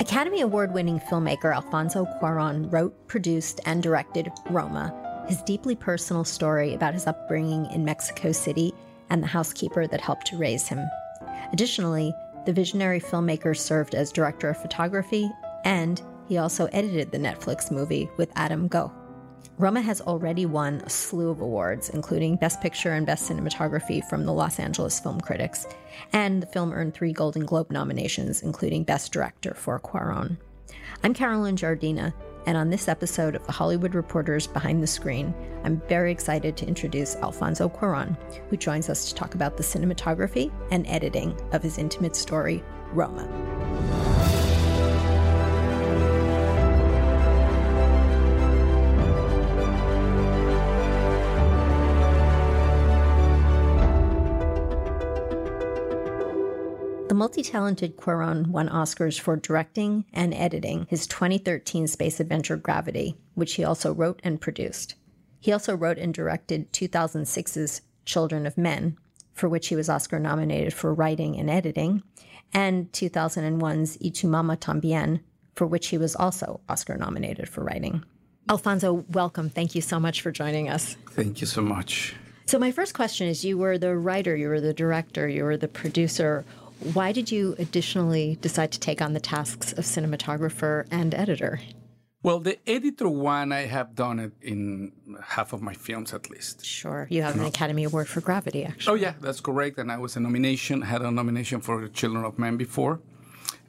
Academy Award winning filmmaker Alfonso Cuaron wrote, produced, and directed Roma, his deeply personal story about his upbringing in Mexico City and the housekeeper that helped to raise him. Additionally, the visionary filmmaker served as director of photography and he also edited the Netflix movie with Adam Gough. Roma has already won a slew of awards, including Best Picture and Best Cinematography from the Los Angeles Film Critics, and the film earned three Golden Globe nominations, including Best Director for Cuaron. I'm Carolyn Giardina, and on this episode of the Hollywood Reporters Behind the Screen, I'm very excited to introduce Alfonso Cuaron, who joins us to talk about the cinematography and editing of his intimate story, Roma. The multi talented Cuaron won Oscars for directing and editing his 2013 space adventure Gravity, which he also wrote and produced. He also wrote and directed 2006's Children of Men, for which he was Oscar nominated for writing and editing, and 2001's Y Tu Mama Tambien, for which he was also Oscar nominated for writing. Alfonso, welcome. Thank you so much for joining us. Thank you so much. So, my first question is you were the writer, you were the director, you were the producer. Why did you additionally decide to take on the tasks of cinematographer and editor? Well, the editor one, I have done it in half of my films at least. Sure. You have an Academy Award for Gravity, actually. Oh, yeah, that's correct. And I was a nomination, had a nomination for Children of Men before.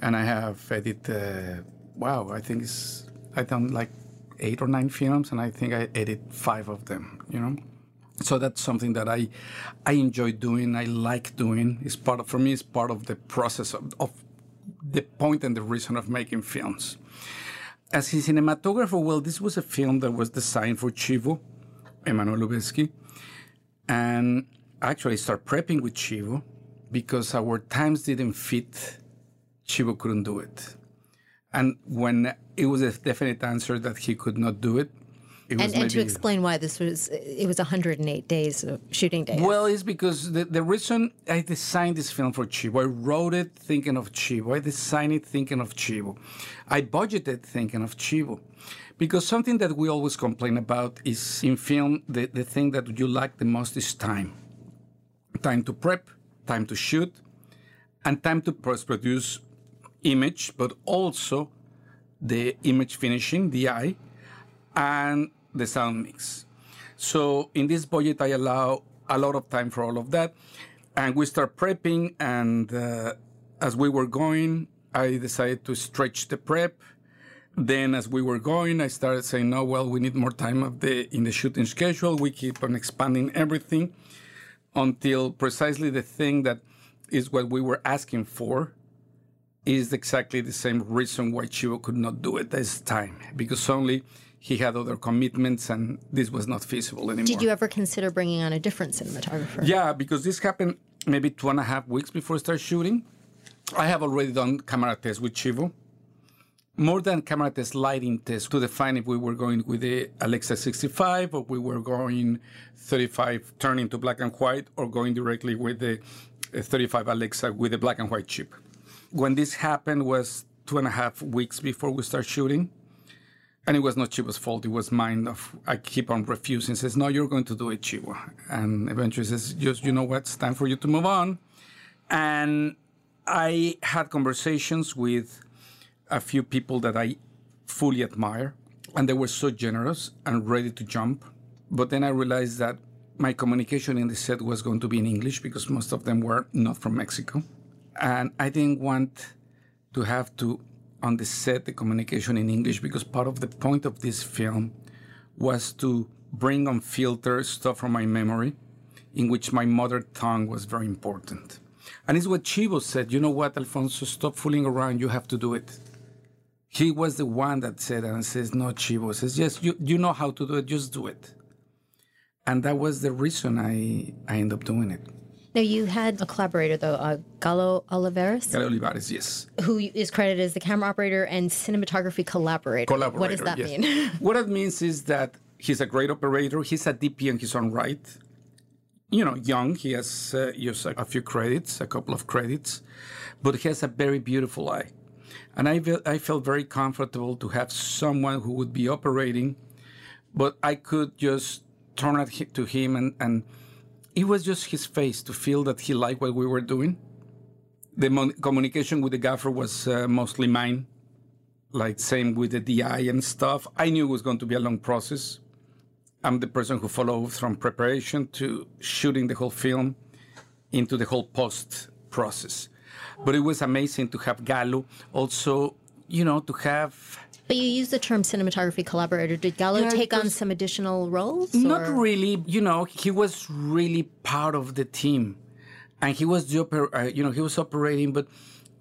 And I have edited, uh, wow, I think it's, I've done like eight or nine films, and I think I edit five of them, you know? So that's something that I I enjoy doing. I like doing. It's part of for me. It's part of the process of, of the point and the reason of making films. As a cinematographer, well, this was a film that was designed for Chivo, Emmanuel Lubezki, and actually start prepping with Chivo because our times didn't fit. Chivo couldn't do it, and when it was a definite answer that he could not do it, and, and to explain why this was, it was 108 days of shooting days. Well, it's because the, the reason I designed this film for Chivo, I wrote it thinking of Chivo, I designed it thinking of Chivo, I budgeted thinking of Chivo. Because something that we always complain about is in film, the, the thing that you like the most is time. Time to prep, time to shoot, and time to produce image, but also the image finishing, the eye, and the sound mix. So in this budget, I allow a lot of time for all of that. And we start prepping. And uh, as we were going, I decided to stretch the prep. Then, as we were going, I started saying, "No, well, we need more time of the in the shooting schedule. We keep on expanding everything until precisely the thing that is what we were asking for is exactly the same reason why Chivo could not do it this time because only he had other commitments and this was not feasible anymore. Did you ever consider bringing on a different cinematographer? Yeah, because this happened maybe two and a half weeks before I started shooting. I have already done camera tests with Chivo. More than camera test, lighting test to define if we were going with the Alexa 65 or we were going 35 turning to black and white or going directly with the uh, 35 Alexa with the black and white chip. When this happened was two and a half weeks before we start shooting. And it was not Chivo's fault. It was mine. Of I keep on refusing. Says, "No, you're going to do it, Chivo." And eventually says, "Just you know what? It's time for you to move on." And I had conversations with a few people that I fully admire, and they were so generous and ready to jump. But then I realized that my communication in the set was going to be in English because most of them were not from Mexico, and I didn't want to have to on the set the communication in English because part of the point of this film was to bring on filter stuff from my memory in which my mother tongue was very important. And it's what Chivo said, you know what, Alfonso, stop fooling around, you have to do it. He was the one that said and says, no, Chivo says, yes, you, you know how to do it, just do it. And that was the reason I, I ended up doing it. Now, you had a collaborator, though, uh, Galo Olivares. Galo Olivares, yes. Who is credited as the camera operator and cinematography collaborator. Collaborator. What does that yes. mean? what it means is that he's a great operator. He's a DP in his own right. You know, young. He has uh, just a few credits, a couple of credits, but he has a very beautiful eye. And I, felt, I felt very comfortable to have someone who would be operating, but I could just turn it to him and, and it was just his face to feel that he liked what we were doing. The mon- communication with the gaffer was uh, mostly mine, like same with the DI and stuff. I knew it was going to be a long process. I'm the person who follows from preparation to shooting the whole film into the whole post process. But it was amazing to have Galo also, you know, to have but you use the term cinematography collaborator. Did Galo yeah, take on some additional roles? Not or? really. You know, he was really part of the team, and he was the oper- uh, you know he was operating, but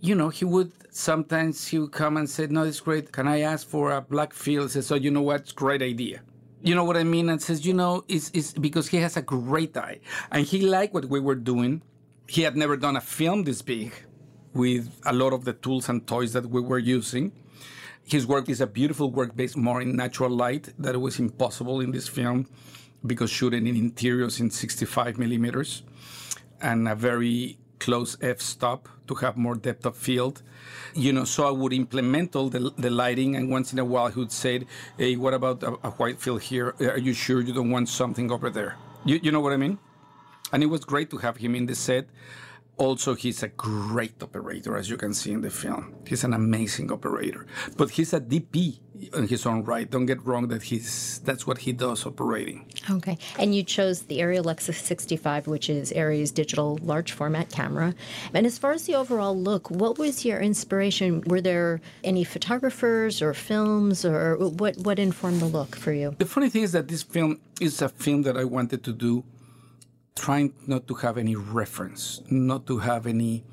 you know he would sometimes he would come and say, "No, it's great. Can I ask for a black field?" Says, "So you know what? It's great idea." You know what I mean? And says, you know, it's, it's because he has a great eye, and he liked what we were doing. He had never done a film this big, with a lot of the tools and toys that we were using his work is a beautiful work based more in natural light that was impossible in this film because shooting in interiors in 65 millimeters and a very close f-stop to have more depth of field. You know, so I would implement all the, the lighting, and once in a while he would say, "Hey, what about a, a white field here? Are you sure you don't want something over there?" You, you know what I mean? And it was great to have him in the set also he's a great operator as you can see in the film. He's an amazing operator. But he's a dp in his own right. Don't get wrong that he's that's what he does operating. Okay. And you chose the Arri Alexa 65 which is Arri's digital large format camera. And as far as the overall look what was your inspiration? Were there any photographers or films or what what informed the look for you? The funny thing is that this film is a film that i wanted to do trying not to have any reference, not to have any.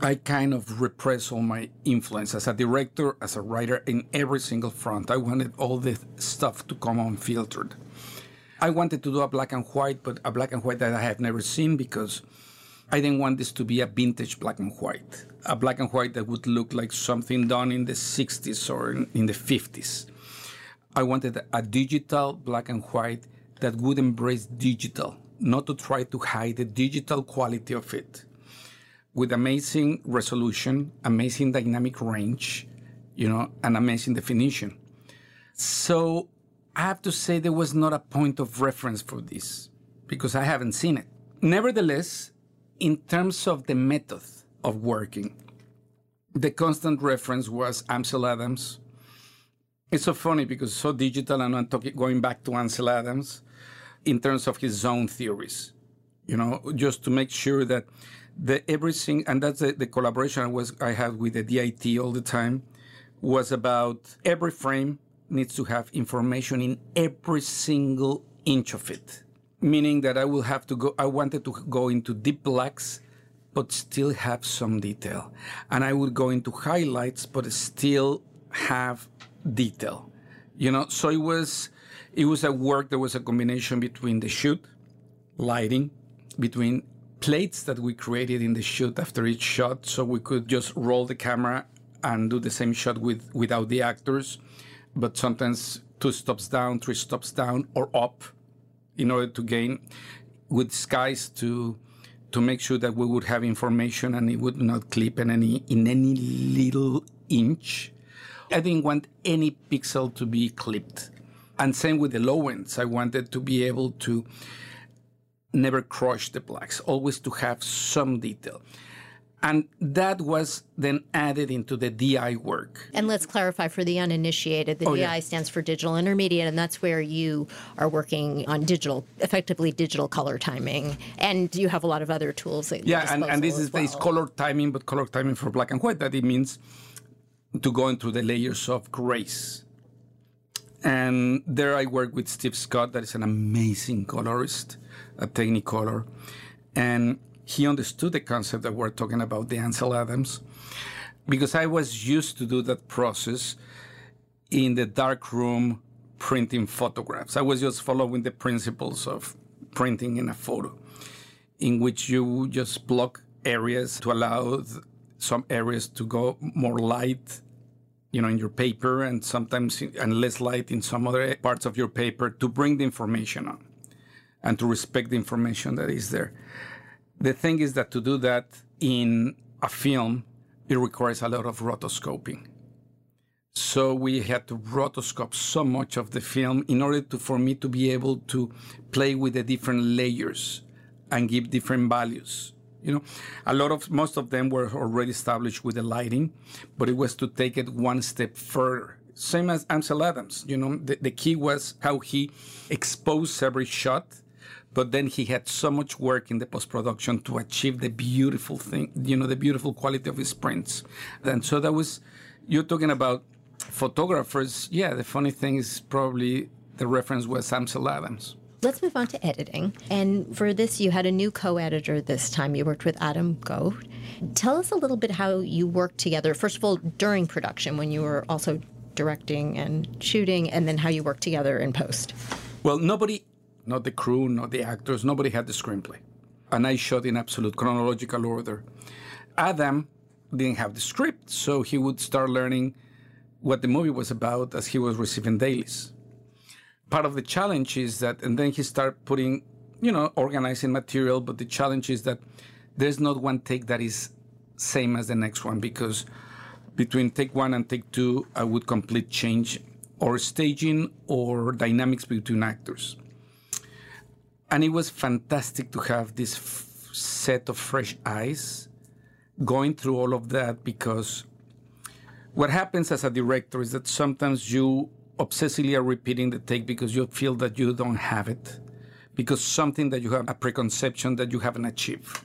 I kind of repress all my influence as a director, as a writer, in every single front. I wanted all the stuff to come unfiltered. I wanted to do a black and white, but a black and white that I have never seen because I didn't want this to be a vintage black and white, a black and white that would look like something done in the 60s or in the 50s. I wanted a digital black and white that would embrace digital not to try to hide the digital quality of it. With amazing resolution, amazing dynamic range, you know, and amazing definition. So I have to say there was not a point of reference for this because I haven't seen it. Nevertheless, in terms of the method of working, the constant reference was Ansel Adams. It's so funny because so digital, and I'm talking, going back to Ansel Adams in terms of his own theories, you know, just to make sure that the everything, and that's the, the collaboration I was I had with the DIT all the time, was about every frame needs to have information in every single inch of it. Meaning that I will have to go, I wanted to go into deep blacks, but still have some detail. And I would go into highlights, but still have detail. You know, so it was, it was a work that was a combination between the shoot, lighting, between plates that we created in the shoot after each shot, so we could just roll the camera and do the same shot with without the actors, but sometimes two stops down, three stops down, or up, in order to gain with skies to to make sure that we would have information and it would not clip in any in any little inch. I didn't want any pixel to be clipped. And same with the low ends. I wanted to be able to never crush the blacks, always to have some detail. And that was then added into the DI work. And let's clarify for the uninitiated the oh, DI yeah. stands for digital intermediate, and that's where you are working on digital, effectively digital color timing. And you have a lot of other tools. yeah, and, and this is well. this color timing, but color timing for black and white. That it means to go into the layers of grace and there I work with Steve Scott, that is an amazing colorist, a Technicolor. And he understood the concept that we're talking about, the Ansel Adams, because I was used to do that process in the dark room printing photographs. I was just following the principles of printing in a photo, in which you just block areas to allow some areas to go more light you know, in your paper and sometimes and less light in some other parts of your paper to bring the information on and to respect the information that is there. The thing is that to do that in a film it requires a lot of rotoscoping. So we had to rotoscope so much of the film in order to, for me to be able to play with the different layers and give different values. You know, a lot of most of them were already established with the lighting, but it was to take it one step further. Same as Ansel Adams. You know, the, the key was how he exposed every shot, but then he had so much work in the post production to achieve the beautiful thing. You know, the beautiful quality of his prints. And so that was you're talking about photographers. Yeah, the funny thing is probably the reference was Ansel Adams. Let's move on to editing. And for this, you had a new co editor this time. You worked with Adam Gough. Tell us a little bit how you worked together, first of all, during production when you were also directing and shooting, and then how you worked together in post. Well, nobody, not the crew, not the actors, nobody had the screenplay. And I shot in absolute chronological order. Adam didn't have the script, so he would start learning what the movie was about as he was receiving dailies part of the challenge is that, and then he started putting, you know, organizing material. But the challenge is that there's not one take that is same as the next one because between take one and take two, I would complete change or staging or dynamics between actors. And it was fantastic to have this f- set of fresh eyes going through all of that because what happens as a director is that sometimes you obsessively are repeating the take because you feel that you don't have it, because something that you have a preconception that you haven't achieved.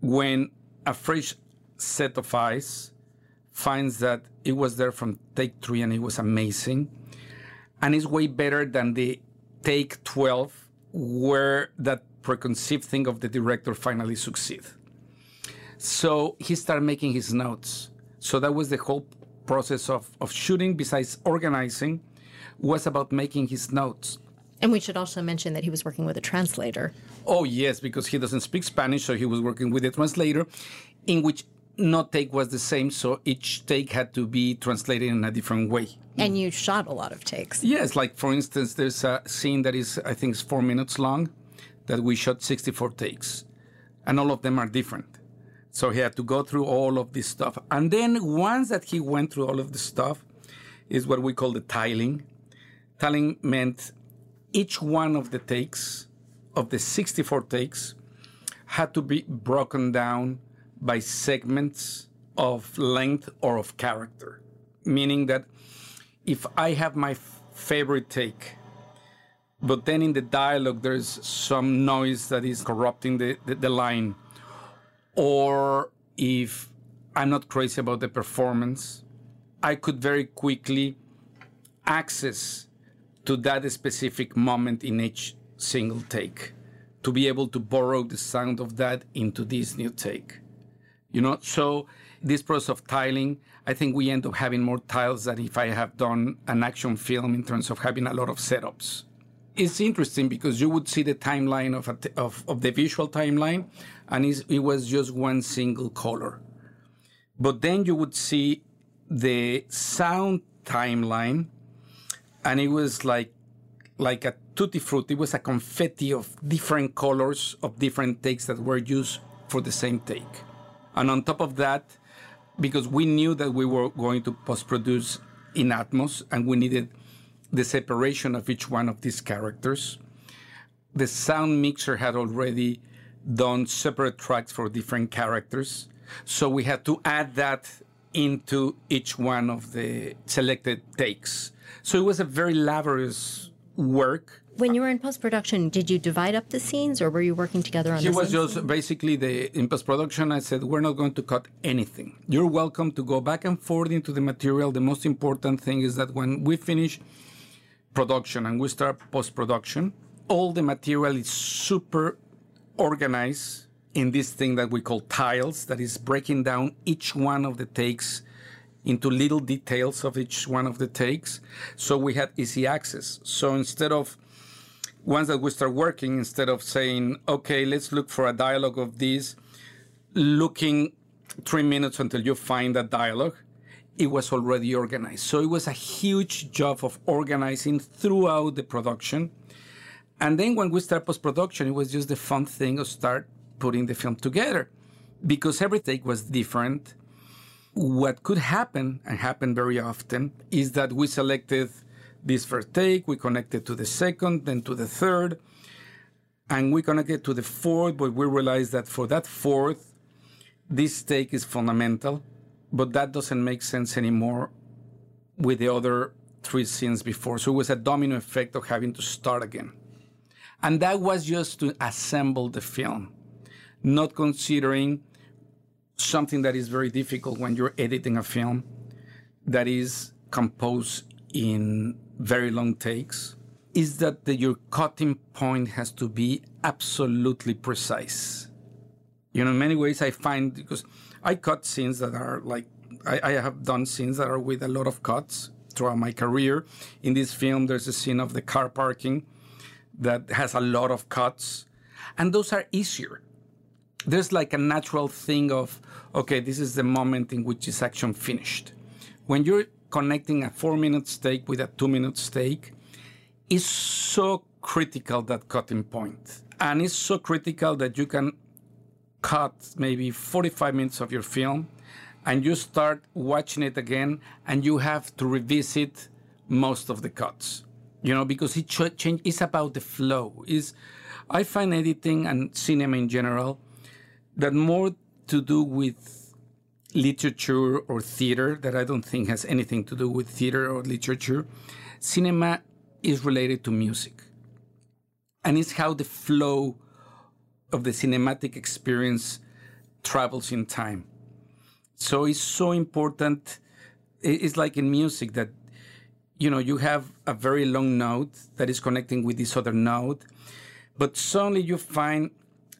When a fresh set of eyes finds that it was there from take three and it was amazing, and it's way better than the take 12 where that preconceived thing of the director finally succeed. So he started making his notes. So that was the whole process of, of shooting besides organizing was about making his notes. And we should also mention that he was working with a translator. Oh, yes, because he doesn't speak Spanish, so he was working with a translator, in which no take was the same, so each take had to be translated in a different way. And you shot a lot of takes. Yes, like for instance, there's a scene that is, I think, is four minutes long that we shot 64 takes, and all of them are different. So he had to go through all of this stuff. And then once that he went through all of this stuff, is what we call the tiling Tiling meant each one of the takes, of the 64 takes, had to be broken down by segments of length or of character. Meaning that if I have my favorite take, but then in the dialogue there's some noise that is corrupting the, the, the line, or if I'm not crazy about the performance, I could very quickly access to that specific moment in each single take to be able to borrow the sound of that into this new take. You know, so this process of tiling, I think we end up having more tiles than if I have done an action film in terms of having a lot of setups. It's interesting because you would see the timeline of, of, of, the visual timeline, and it was just one single color. But then you would see the sound timeline, and it was like like a tutti frutti. It was a confetti of different colors of different takes that were used for the same take. And on top of that, because we knew that we were going to post produce in Atmos and we needed the separation of each one of these characters, the sound mixer had already done separate tracks for different characters. So we had to add that into each one of the selected takes. So it was a very laborious work. When you were in post production, did you divide up the scenes, or were you working together on? He was just scene? basically the in post production. I said we're not going to cut anything. You're welcome to go back and forth into the material. The most important thing is that when we finish production and we start post production, all the material is super organized in this thing that we call tiles. That is breaking down each one of the takes into little details of each one of the takes. So we had easy access. So instead of once that we start working, instead of saying, okay, let's look for a dialogue of this, looking three minutes until you find that dialogue, it was already organized. So it was a huge job of organizing throughout the production. And then when we start post production, it was just the fun thing of start putting the film together because every take was different what could happen, and happen very often, is that we selected this first take, we connected to the second, then to the third, and we connected to the fourth, but we realized that for that fourth, this take is fundamental, but that doesn't make sense anymore with the other three scenes before. So it was a domino effect of having to start again. And that was just to assemble the film, not considering something that is very difficult when you're editing a film that is composed in very long takes is that the, your cutting point has to be absolutely precise. You know, in many ways, I find because I cut scenes that are like, I, I have done scenes that are with a lot of cuts throughout my career. In this film, there's a scene of the car parking that has a lot of cuts, and those are easier. There's like a natural thing of, okay, this is the moment in which this action finished. When you're connecting a four minute stake with a two minute stake, it's so critical that cutting point. And it's so critical that you can cut maybe 45 minutes of your film and you start watching it again and you have to revisit most of the cuts you know because it change it's about the flow is i find editing and cinema in general that more to do with literature or theater that i don't think has anything to do with theater or literature cinema is related to music. And it's how the flow of the cinematic experience travels in time. So it's so important it's like in music that you know you have a very long note that is connecting with this other note but suddenly you find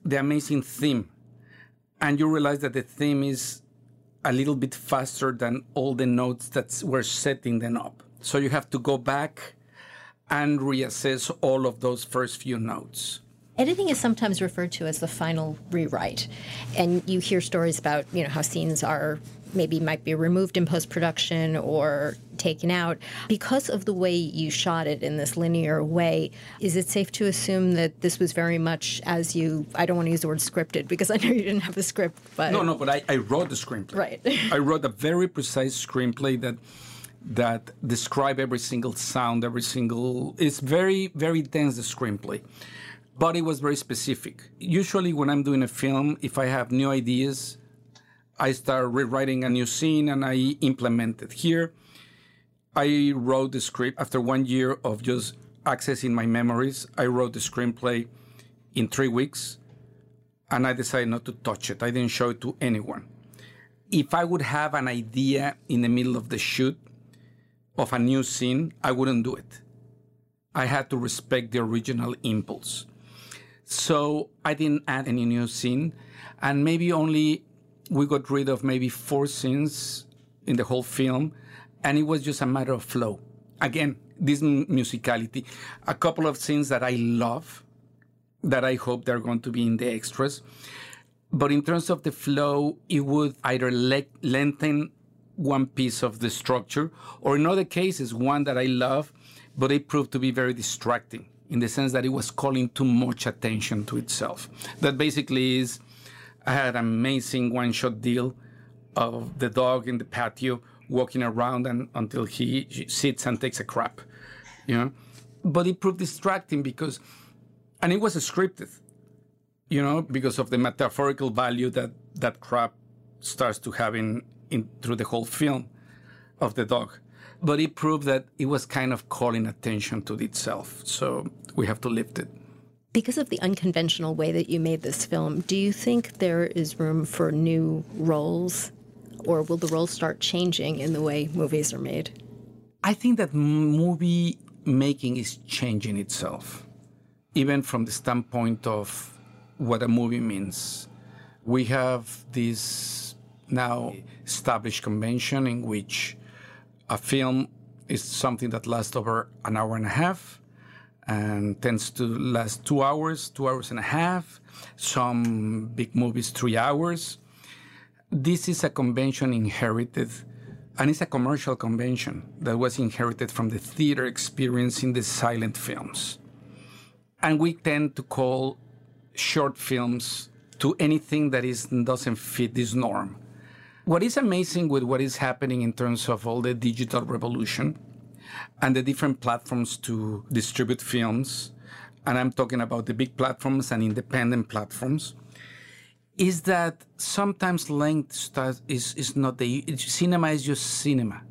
the amazing theme and you realize that the theme is a little bit faster than all the notes that were setting them up. So you have to go back and reassess all of those first few notes Editing is sometimes referred to as the final rewrite, and you hear stories about you know how scenes are maybe might be removed in post production or taken out because of the way you shot it in this linear way. Is it safe to assume that this was very much as you? I don't want to use the word scripted because I know you didn't have a script, but no, no, but I, I wrote the screenplay. Right, I wrote a very precise screenplay that that describe every single sound, every single. It's very very dense the screenplay but it was very specific. Usually, when I'm doing a film, if I have new ideas, I start rewriting a new scene and I implement it. Here, I wrote the script after one year of just accessing my memories. I wrote the screenplay in three weeks and I decided not to touch it. I didn't show it to anyone. If I would have an idea in the middle of the shoot of a new scene, I wouldn't do it. I had to respect the original impulse. So I didn't add any new scene, and maybe only we got rid of maybe four scenes in the whole film, and it was just a matter of flow. Again, this musicality, a couple of scenes that I love, that I hope they're going to be in the extras. But in terms of the flow, it would either le- lengthen one piece of the structure, or in other cases, one that I love, but it proved to be very distracting in the sense that it was calling too much attention to itself. That basically is, I had an amazing one shot deal of the dog in the patio walking around and until he sits and takes a crap, you know. But it proved distracting because, and it was scripted, you know, because of the metaphorical value that that crap starts to have in, in through the whole film of the dog but it proved that it was kind of calling attention to itself. So we have to lift it. Because of the unconventional way that you made this film, do you think there is room for new roles? Or will the roles start changing in the way movies are made? I think that movie making is changing itself, even from the standpoint of what a movie means. We have this now established convention in which a film is something that lasts over an hour and a half and tends to last two hours, two hours and a half. Some big movies, three hours. This is a convention inherited, and it's a commercial convention that was inherited from the theater experience in the silent films. And we tend to call short films to anything that is, doesn't fit this norm. What is amazing with what is happening in terms of all the digital revolution and the different platforms to distribute films, and I'm talking about the big platforms and independent platforms, is that sometimes length is, is not the cinema is just cinema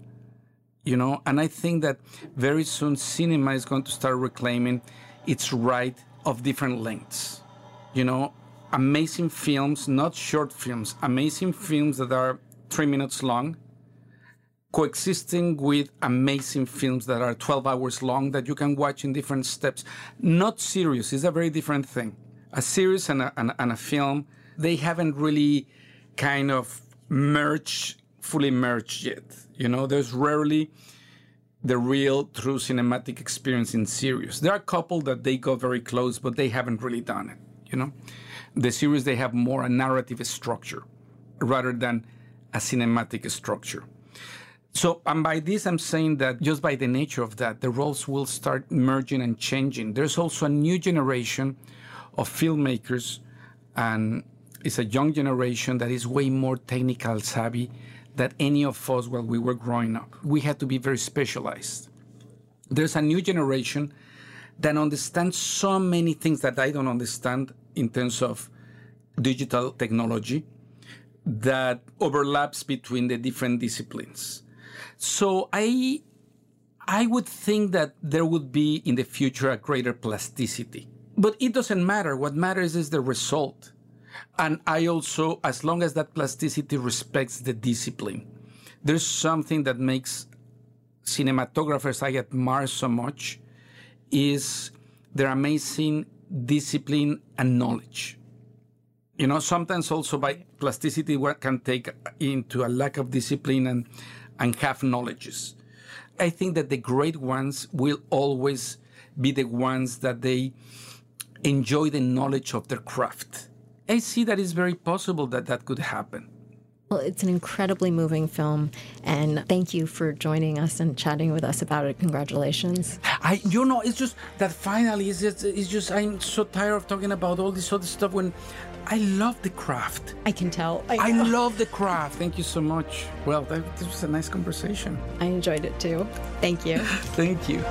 you know? And i think that very soon cinema is going to start reclaiming its right of different lengths you know? Amazing films not short films amazing films that are three minutes long coexisting with amazing films that are 12 hours long that you can watch in different steps not serious is a very different thing a series and a, and, and a film they haven't really kind of merged fully merged yet. You know, there's rarely the real true cinematic experience in series. There are a couple that they go very close, but they haven't really done it. You know, the series they have more a narrative structure rather than a cinematic structure. So, and by this, I'm saying that just by the nature of that, the roles will start merging and changing. There's also a new generation of filmmakers, and it's a young generation that is way more technical savvy than any of us while we were growing up. We had to be very specialized. There's a new generation that understands so many things that I don't understand in terms of digital technology that overlaps between the different disciplines. So I I would think that there would be in the future a greater plasticity. But it doesn't matter. What matters is the result. And I also, as long as that plasticity respects the discipline, there's something that makes cinematographers I admire so much is their amazing discipline and knowledge. You know, sometimes also by plasticity what can take into a lack of discipline and, and have knowledges. I think that the great ones will always be the ones that they enjoy the knowledge of their craft I see that it's very possible that that could happen. Well, it's an incredibly moving film, and thank you for joining us and chatting with us about it. Congratulations! I, you know, it's just that finally, it's just, it's just I'm so tired of talking about all this other stuff when I love the craft. I can tell. I, I love the craft. Thank you so much. Well, that, this was a nice conversation. I enjoyed it too. Thank you. Thank you.